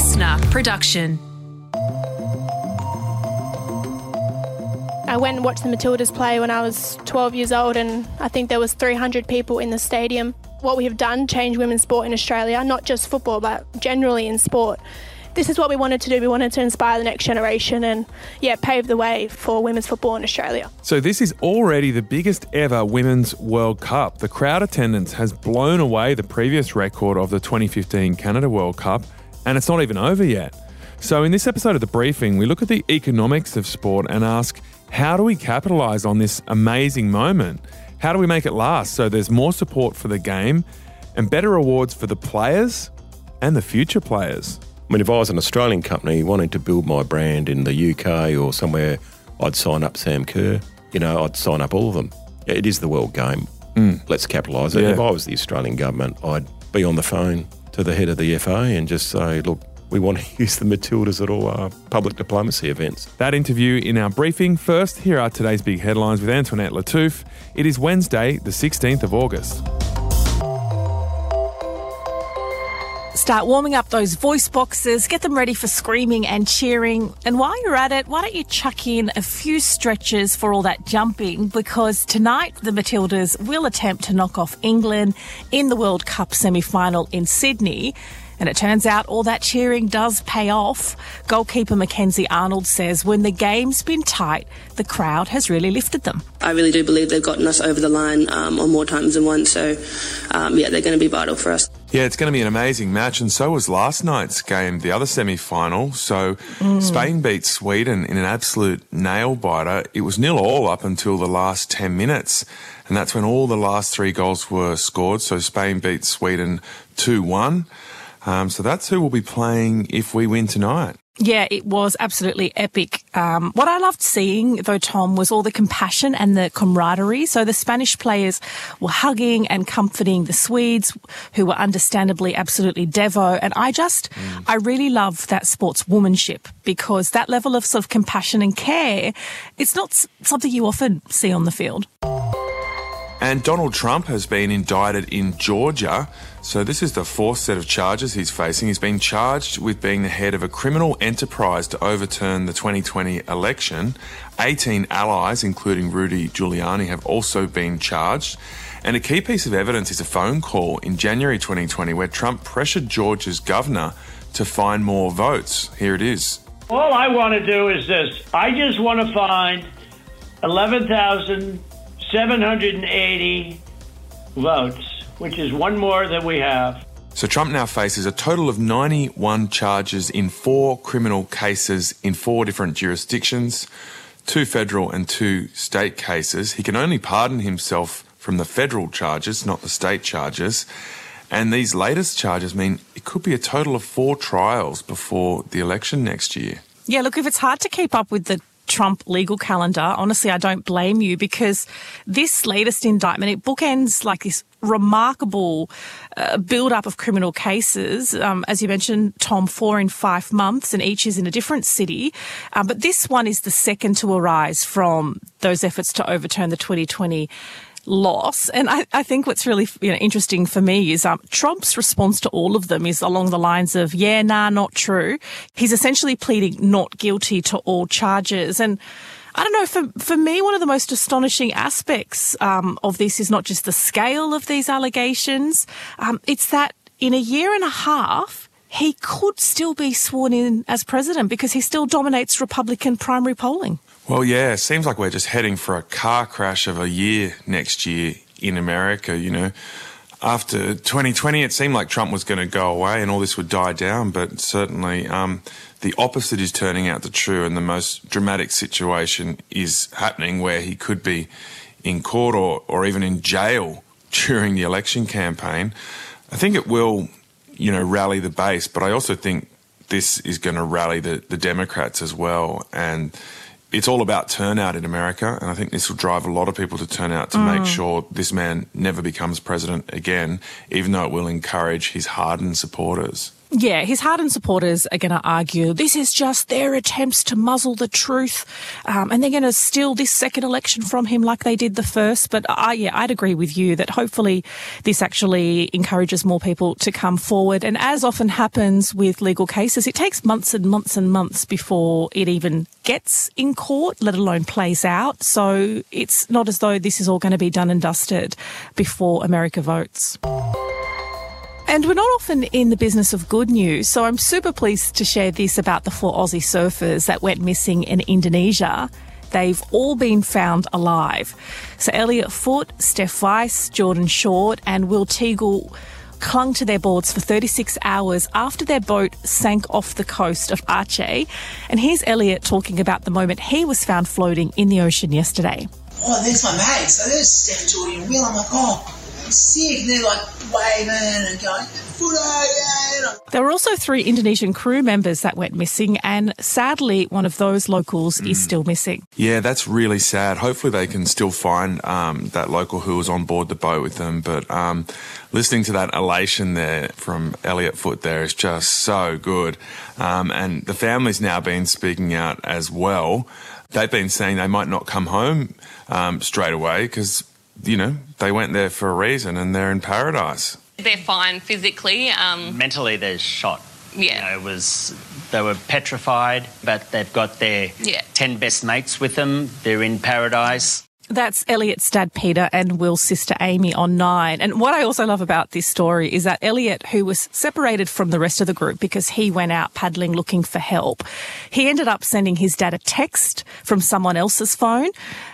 listener production. I went and watched the Matildas play when I was 12 years old, and I think there was 300 people in the stadium. What we have done changed women's sport in Australia, not just football, but generally in sport. This is what we wanted to do. We wanted to inspire the next generation and, yeah, pave the way for women's football in Australia. So, this is already the biggest ever Women's World Cup. The crowd attendance has blown away the previous record of the 2015 Canada World Cup, and it's not even over yet. So, in this episode of The Briefing, we look at the economics of sport and ask how do we capitalise on this amazing moment? How do we make it last so there's more support for the game and better rewards for the players and the future players? I mean, if I was an Australian company wanting to build my brand in the UK or somewhere, I'd sign up Sam Kerr. You know, I'd sign up all of them. It is the world game. Mm. Let's capitalise it. Yeah. If I was the Australian government, I'd be on the phone to the head of the FA and just say, look, we want to use the Matildas at all our public diplomacy events. That interview in our briefing. First, here are today's big headlines with Antoinette Lattouf. It is Wednesday, the 16th of August. Start warming up those voice boxes, get them ready for screaming and cheering. And while you're at it, why don't you chuck in a few stretches for all that jumping? Because tonight the Matildas will attempt to knock off England in the World Cup semi final in Sydney. And it turns out all that cheering does pay off. Goalkeeper Mackenzie Arnold says when the game's been tight, the crowd has really lifted them. I really do believe they've gotten us over the line um, on more times than once. So, um, yeah, they're going to be vital for us. Yeah, it's going to be an amazing match, and so was last night's game, the other semi final. So, mm. Spain beat Sweden in an absolute nail biter. It was nil all up until the last 10 minutes, and that's when all the last three goals were scored. So, Spain beat Sweden 2 1. Um, so that's who we'll be playing if we win tonight. Yeah, it was absolutely epic. Um, what I loved seeing, though, Tom, was all the compassion and the camaraderie. So the Spanish players were hugging and comforting the Swedes, who were understandably absolutely devo. And I just, mm. I really love that sportswomanship because that level of sort of compassion and care, it's not something you often see on the field. And Donald Trump has been indicted in Georgia. So, this is the fourth set of charges he's facing. He's been charged with being the head of a criminal enterprise to overturn the 2020 election. 18 allies, including Rudy Giuliani, have also been charged. And a key piece of evidence is a phone call in January 2020 where Trump pressured Georgia's governor to find more votes. Here it is. All I want to do is this I just want to find 11,000. 780 votes, which is one more than we have. So Trump now faces a total of 91 charges in four criminal cases in four different jurisdictions, two federal and two state cases. He can only pardon himself from the federal charges, not the state charges. And these latest charges mean it could be a total of four trials before the election next year. Yeah, look, if it's hard to keep up with the Trump legal calendar, honestly, I don't blame you because this latest indictment, it bookends like this remarkable uh, build up of criminal cases. Um, as you mentioned, Tom, four in five months, and each is in a different city. Um, but this one is the second to arise from those efforts to overturn the 2020 loss. And I, I think what's really you know, interesting for me is um, Trump's response to all of them is along the lines of, yeah, nah, not true. He's essentially pleading not guilty to all charges. And I don't know, for, for me, one of the most astonishing aspects um, of this is not just the scale of these allegations, um, it's that in a year and a half, he could still be sworn in as president because he still dominates Republican primary polling. Well, yeah, it seems like we're just heading for a car crash of a year next year in America, you know. After 2020, it seemed like Trump was going to go away and all this would die down, but certainly um, the opposite is turning out to true, and the most dramatic situation is happening where he could be in court or, or even in jail during the election campaign. I think it will, you know, rally the base, but I also think this is going to rally the, the Democrats as well. And it's all about turnout in America, and I think this will drive a lot of people to turn out to mm. make sure this man never becomes president again, even though it will encourage his hardened supporters. Yeah, his hardened supporters are going to argue this is just their attempts to muzzle the truth, um, and they're going to steal this second election from him like they did the first. But I, yeah, I'd agree with you that hopefully this actually encourages more people to come forward. And as often happens with legal cases, it takes months and months and months before it even gets in court, let alone plays out. So it's not as though this is all going to be done and dusted before America votes. And we're not often in the business of good news, so I'm super pleased to share this about the four Aussie surfers that went missing in Indonesia. They've all been found alive. So Elliot Foot, Steph Weiss, Jordan Short, and Will Teagle clung to their boards for 36 hours after their boat sank off the coast of Aceh. And here's Elliot talking about the moment he was found floating in the ocean yesterday. Oh, there's my mates. So there's Steph, Jordan, and Will. I'm like, oh, sick. And they're like waving and going, yeah. There were also three Indonesian crew members that went missing, and sadly, one of those locals mm. is still missing. Yeah, that's really sad. Hopefully, they can still find um, that local who was on board the boat with them. But um, listening to that elation there from Elliot Foot there is just so good. Um, and the family's now been speaking out as well. They've been saying they might not come home um, straight away because you know, they went there for a reason and they're in paradise. They're fine physically. Um, Mentally, they're shot. Yeah. You know, it was they were petrified, but they've got their yeah. ten best mates with them. They're in paradise. That's Elliot's dad, Peter, and Will's sister, Amy, on Nine. And what I also love about this story is that Elliot, who was separated from the rest of the group because he went out paddling looking for help, he ended up sending his dad a text from someone else's phone.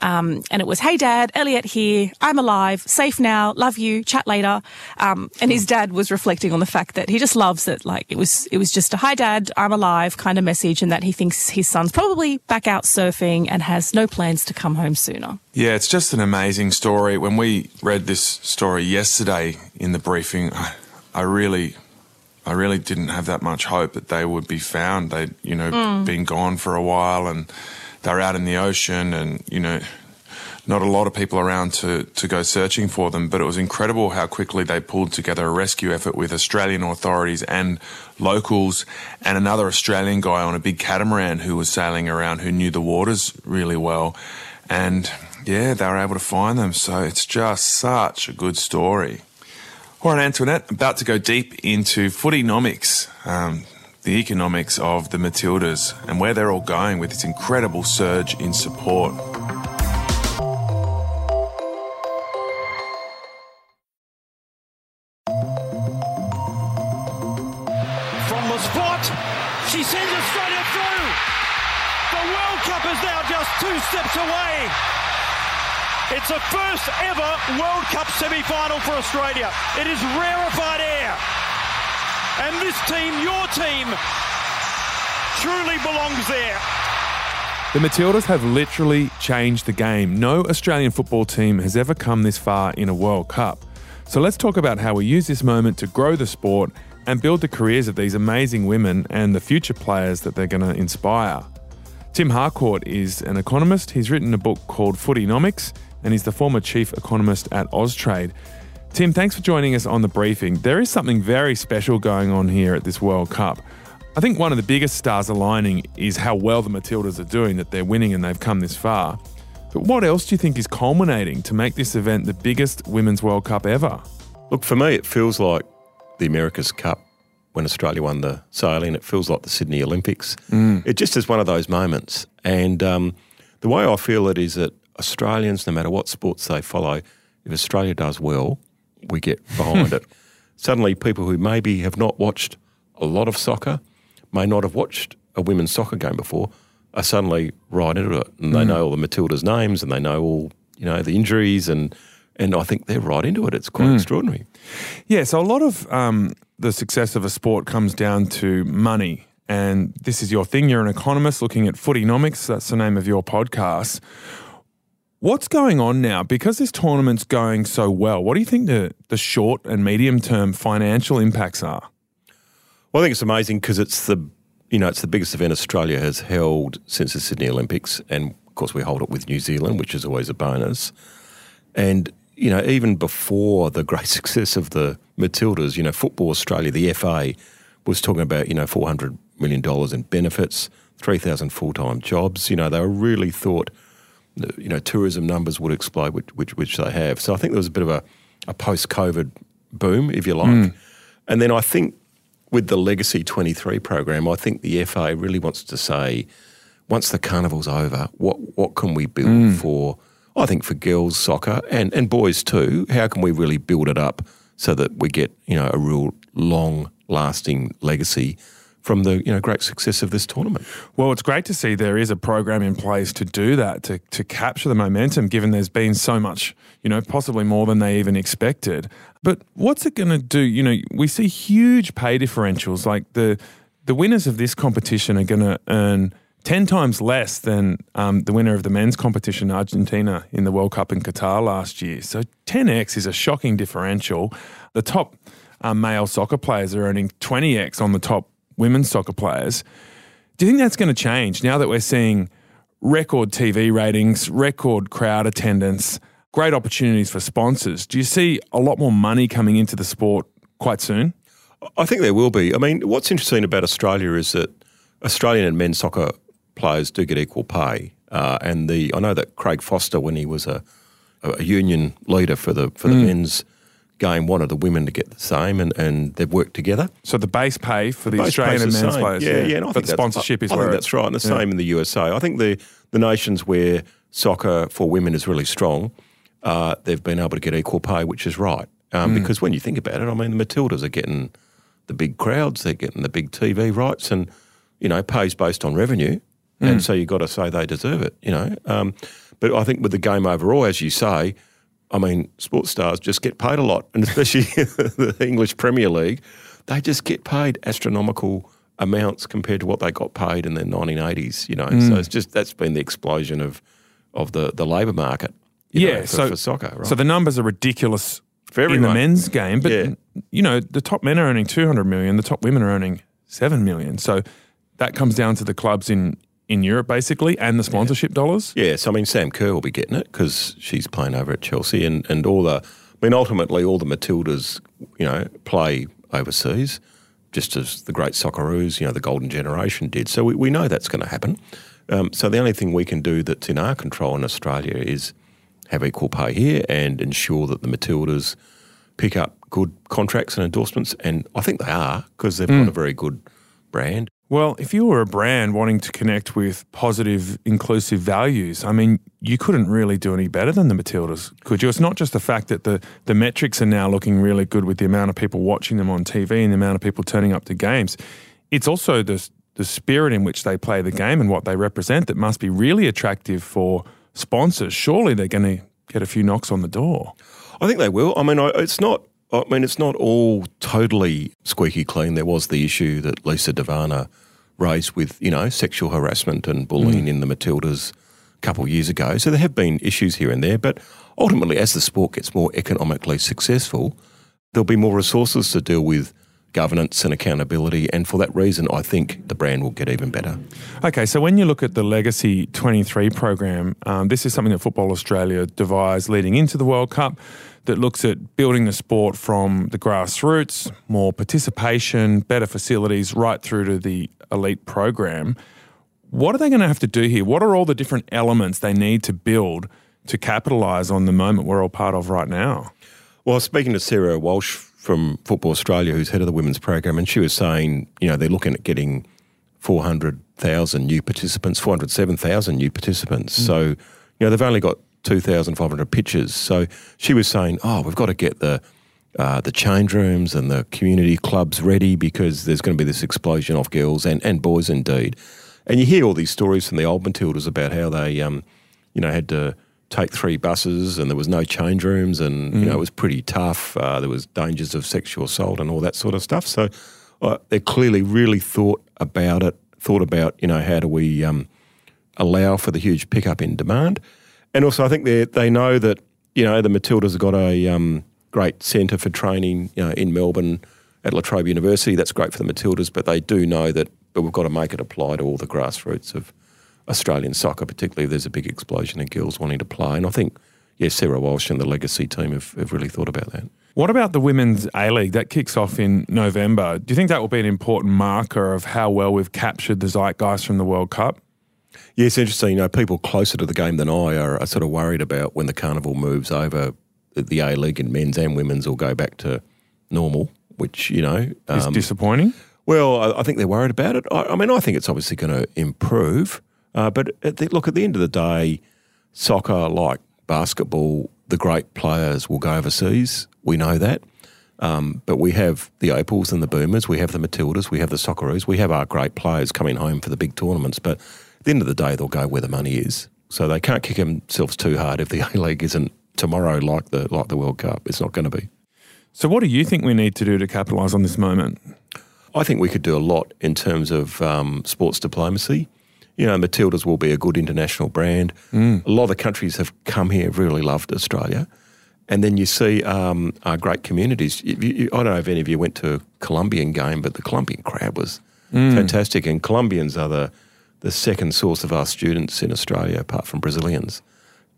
Um, and it was, Hey, dad, Elliot here. I'm alive, safe now, love you, chat later. Um, and his dad was reflecting on the fact that he just loves it. Like it was, it was just a, Hi, dad, I'm alive kind of message, and that he thinks his son's probably back out surfing and has no plans to come home sooner. Yeah, it's just an amazing story. When we read this story yesterday in the briefing, I, I really, I really didn't have that much hope that they would be found. They'd, you know, mm. been gone for a while and they're out in the ocean and, you know, not a lot of people around to, to go searching for them, but it was incredible how quickly they pulled together a rescue effort with Australian authorities and locals and another Australian guy on a big catamaran who was sailing around who knew the waters really well. And yeah, they were able to find them. So it's just such a good story. All right, Antoinette, about to go deep into footynomics, um, the economics of the Matildas and where they're all going with this incredible surge in support. From the spot, she sends straight through. The World Cup is now just two steps away. It's a first ever World Cup semi-final for Australia. It is rarefied air. And this team, your team, truly belongs there. The Matildas have literally changed the game. No Australian football team has ever come this far in a World Cup. So let's talk about how we use this moment to grow the sport and build the careers of these amazing women and the future players that they're going to inspire. Tim Harcourt is an economist. He's written a book called Footynomics and he's the former chief economist at Austrade. Tim, thanks for joining us on the briefing. There is something very special going on here at this World Cup. I think one of the biggest stars aligning is how well the Matildas are doing, that they're winning and they've come this far. But what else do you think is culminating to make this event the biggest Women's World Cup ever? Look, for me, it feels like the America's Cup when Australia won the sailing. It feels like the Sydney Olympics. Mm. It just is one of those moments. And um, the way I feel it is that Australians, no matter what sports they follow, if Australia does well, we get behind it. Suddenly, people who maybe have not watched a lot of soccer, may not have watched a women's soccer game before, are suddenly right into it, and they mm. know all the Matildas' names, and they know all you know the injuries, and and I think they're right into it. It's quite mm. extraordinary. Yeah, so a lot of um, the success of a sport comes down to money. And this is your thing. You're an economist looking at footynomics. That's the name of your podcast. What's going on now? Because this tournament's going so well, what do you think the, the short and medium term financial impacts are? Well, I think it's amazing because it's the you know it's the biggest event Australia has held since the Sydney Olympics, and of course we hold it with New Zealand, which is always a bonus. And you know, even before the great success of the Matildas, you know, Football Australia, the FA, was talking about, you know, $400 million in benefits, 3,000 full time jobs. You know, they were really thought, you know, tourism numbers would explode, which, which, which they have. So I think there was a bit of a, a post COVID boom, if you like. Mm. And then I think with the Legacy 23 program, I think the FA really wants to say, once the carnival's over, what what can we build Mm. for? I think for girls soccer and and boys too. How can we really build it up so that we get you know a real long lasting legacy from the you know great success of this tournament? Well, it's great to see there is a program in place to do that, to, to capture the momentum, given there's been so much, you know, possibly more than they even expected. But what's it going to do? You know, we see huge pay differentials. Like the the winners of this competition are going to earn 10 times less than um, the winner of the men's competition, Argentina, in the World Cup in Qatar last year. So 10x is a shocking differential. The top um, male soccer players are earning 20x on the top women's soccer players. Do you think that's going to change now that we're seeing record TV ratings, record crowd attendance, great opportunities for sponsors? Do you see a lot more money coming into the sport quite soon? I think there will be. I mean, what's interesting about Australia is that Australian and men's soccer players do get equal pay. Uh, and the I know that Craig Foster, when he was a, a union leader for the for the Mm. men's game, wanted the women to get the same, and, and they've worked together. So the base pay for the Base Australian and men's players, yeah, yeah. and I but think the sponsorship is I, I where that's right, and the yeah. same in the USA. I think the the nations where soccer for women is really strong, uh, they've been able to get equal pay, which is right. Um, Mm. Because when you think about it, I mean, the Matildas are getting the big crowds, they're getting the big TV rights, and you know, pays based on revenue, Mm. and so you've got to say they deserve it. You know, um, but I think with the game overall, as you say. I mean, sports stars just get paid a lot, and especially the English Premier League, they just get paid astronomical amounts compared to what they got paid in the 1980s. You know, Mm. so it's just that's been the explosion of of the the labour market. yeah, know, for, so for soccer, right? So the numbers are ridiculous For everyone. in the men's game, but Yeah. you know the top men are earning two hundred million, the top women are earning seven million. So that comes down to the clubs in in Europe basically and the sponsorship dollars. Yeah, so I mean, Sam Kerr will be getting it because she's playing over at Chelsea, and, and all the, I mean, ultimately, all the Matildas, you know, play overseas, just as the great Socceroos, you know, the golden generation did. So we, we know that's going to happen. Um, so the only thing we can do that's in our control in Australia is have equal pay here and ensure that the Matildas pick up good contracts and endorsements, and I think they are because they've Mm. got a very good brand. Well, if you were a brand wanting to connect with positive, inclusive values, I mean, you couldn't really do any better than the Matildas, could you? It's not just the fact that the, the metrics are now looking really good with the amount of people watching them on TV and the amount of people turning up to games. It's also the, the spirit in which they play the game and what they represent that must be really attractive for sponsors. Surely they're going to get a few knocks on the door. I think they will. I mean, it's not. I mean, it's not all totally squeaky clean. There was the issue that Lisa De Vanna raised with you know sexual harassment and bullying Mm. in the Matildas a couple of years ago. So there have been issues here and there, but ultimately, as the sport gets more economically successful, there'll be more resources to deal with governance and accountability. And for that reason, I think the brand will get even better. Okay, so when you look at the Legacy 23 program, um, this is something that Football Australia devised leading into the World Cup that looks at building the sport from the grassroots, more participation, better facilities, right through to the elite program. What are they going to have to do here? What are all the different elements they need to build to capitalise on the moment we're all part of right now? Well, speaking to Sarah Walsh from Football Australia, who's head of the women's program, and she was saying, you know, they're looking at getting 400,000 new participants, 407,000 new participants. So, you know, they've only got 2,500 pitches. So she was saying, oh, we've got to get the uh, the change rooms and the community clubs ready because there's going to be this explosion of girls and, and boys indeed. And you hear all these stories from the old Matildas about how they, um, you know, had to take three buses and there was no change rooms and, you know, Mm. it was pretty tough. Uh, there was dangers of sexual assault and all that sort of stuff. So uh, they clearly really thought about it, thought about, you know, how do we um, allow for the huge pickup in demand. And also, I think they they know that you know the Matildas have got a um, great centre for training you know, in Melbourne at La Trobe University. That's great for the Matildas, but they do know that but we've got to make it apply to all the grassroots of Australian soccer, particularly if there's a big explosion of girls wanting to play. And I think, yes, Sarah Walsh and the legacy team have, have really thought about that. What about the Women's A League? That kicks off in November. Do you think that will be an important marker of how well we've captured the zeitgeist from the World Cup? Yeah, it's interesting. You know, people closer to the game than I are, are sort of worried about when the carnival moves over the A League and men's and women's will go back to normal, which, you know. Is um, disappointing? Well, I, I think they're worried about it. I, I mean, I think it's obviously going to improve. Uh, but at the, look, at the end of the day, soccer, like basketball, the great players will go overseas. We know that. Um, but we have the Opals and the Boomers, we have the Matildas, we have the Socceroos, we have our great players coming home for the big tournaments. But at the end of the day, they'll go where the money is. So they can't kick themselves too hard if the A League isn't tomorrow like the like the World Cup. It's not going to be. So, what do you think we need to do to capitalise on this moment? I think we could do a lot in terms of um, sports diplomacy. You know, Matildas will be a good international brand. Mm. A lot of the countries have come here, really loved Australia. And then you see um, our great communities. You, you, I don't know if any of you went to a Colombian game, but the Colombian crowd was Mm. fantastic. And Colombians are the, the second source of our students in Australia, apart from Brazilians.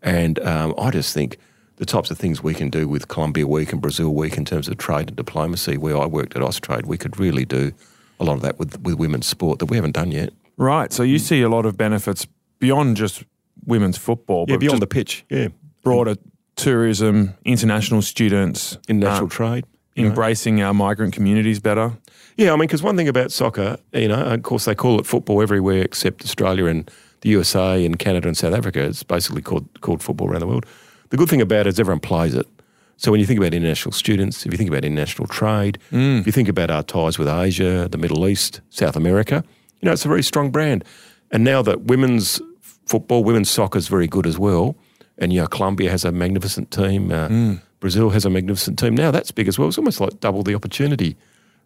And um, I just think the types of things we can do with Colombia Week and Brazil Week in terms of trade and diplomacy, where I worked at Austrade, we could really do a lot of that with, with women's sport that we haven't done yet. Right. So, you see a lot of benefits beyond just women's football, Yeah, but beyond the pitch. Yeah. broader tourism, international students, International um, trade. you know. embracing our migrant communities better. Yeah, I mean, because one thing about soccer, you know, of course they call it football everywhere except Australia and the USA and Canada and South Africa. It's basically called called football around the world. The good thing about it is everyone plays it. So when you think about international students, if you think about international trade, if you think about our ties with Asia, the Middle East, South America, you know, it's a very strong brand. And now that women's football, women's soccer is very good as well, and you know, Colombia has a magnificent team, uh, Brazil has a magnificent team. Now that's big as well. It's almost like double the opportunity.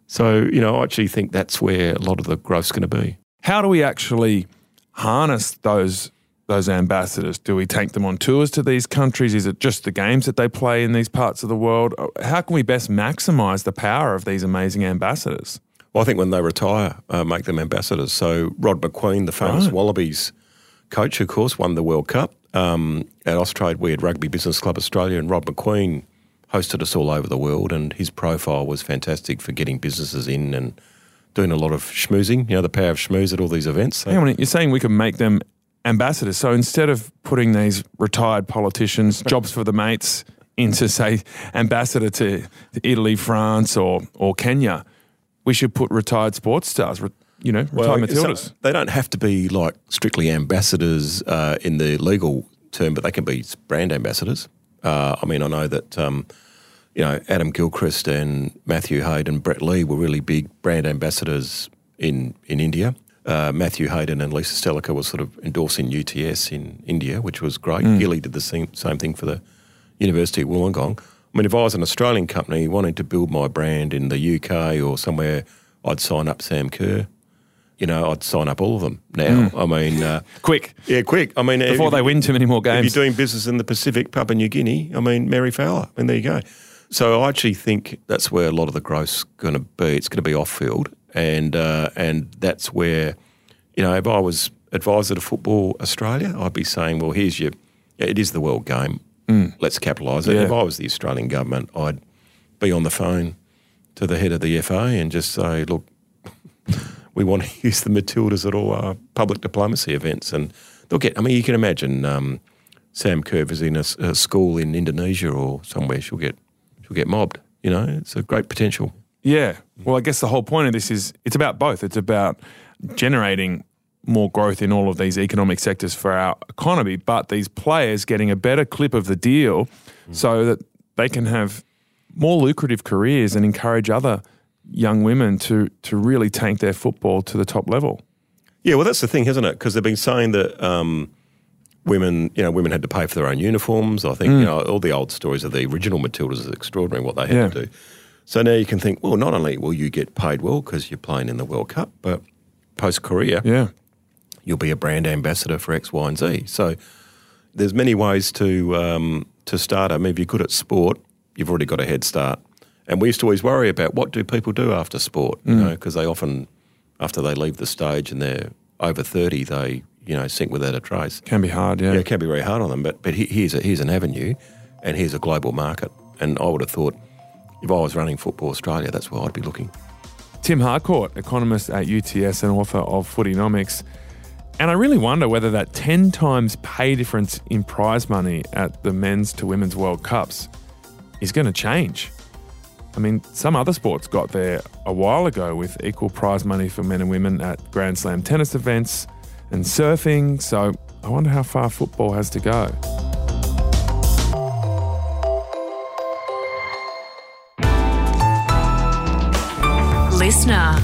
So, you know, I actually think that's where a lot of the growth's going to be. How do we actually harness those those ambassadors? Do we take them on tours to these countries? Is it just the games that they play in these parts of the world? How can we best maximise the power of these amazing ambassadors? Well, I think when they retire, uh, make them ambassadors. So Rod Macqueen, the famous Right. Wallabies coach, of course, won the World Cup. Um, at Austrade, we had Rugby Business Club Australia, and Rod Macqueen hosted us all over the world, and his profile was fantastic for getting businesses in and doing a lot of schmoozing. You know, the power of schmooze at all these events. So- you're saying we can make them ambassadors. So instead of putting these retired politicians, jobs for the mates, into say ambassador to, to Italy, France, or or Kenya, we should put retired sports stars. You know, retired so Matildas. they don't have to be like strictly ambassadors uh, in the legal term, but they can be brand ambassadors. Uh, I mean, I know that um, you know Adam Gilchrist and Matthew Hayden, and Brett Lee were really big brand ambassadors in in India. Uh, Matthew Hayden and Lisa Sthalekar were sort of endorsing UTS in India, which was great. Mm. Gilly did the same, same thing for the University of Wollongong. I mean, if I was an Australian company wanting to build my brand in the UK or somewhere, I'd sign up Sam Kerr. You know, I'd sign up all of them now. I mean, uh, Quick, yeah, quick. I mean, Mm. before if- they win too many more games. if you're doing business in the Pacific, Papua New Guinea, I mean, Mary Fowler. I mean, there you go. So I actually think that's where a lot of the growth's going to be. It's going to be off field, and uh, and that's where, you know, if I was advisor to Football Australia, I'd be saying, well, here's your, it is the world game. Let's capitalise it. Yeah. If I was the Australian government, I'd be on the phone to the head of the FA and just say, look, we want to use the Matildas at all our public diplomacy events. And they'll get, I mean, you can imagine um, Sam Kerr is in a school in Indonesia or somewhere, she'll get, she'll get mobbed. You know, it's a great potential. Yeah. Well, I guess the whole point of this is it's about both. It's about generating more growth in all of these economic sectors for our economy, but these players getting a better clip of the deal so that they can have more lucrative careers and encourage other young women to to really take their football to the top level. Yeah, well, that's the thing, isn't it? Because they've been saying that um, women, you know, women had to pay for their own uniforms. I think, you know, all the old stories of the original Matildas is extraordinary what they had Yeah. to do. So now you can think, well, not only will you get paid well because you're playing in the World Cup, but post career, Yeah. You'll be a brand ambassador for X, Y, and Z. So there's many ways to um, to start. I mean, if you're good at sport, you've already got a head start. And we used to always worry about what do people do after sport, you know, because they often, after they leave the stage and they're over 30, they, you know, sink without a trace. Can be hard, yeah. Yeah, it can be very hard on them. But but here's a, here's an avenue, and here's a global market. And I would have thought, If I was running Football Australia, that's where I'd be looking. Tim Harcourt, economist at UTS and author of Footynomics. And I really wonder whether that 10 times pay difference in prize money at the men's to women's World Cups is going to change. I mean, some other sports got there a while ago with equal prize money for men and women at Grand Slam tennis events and surfing, so I wonder how far football has to go. Listener.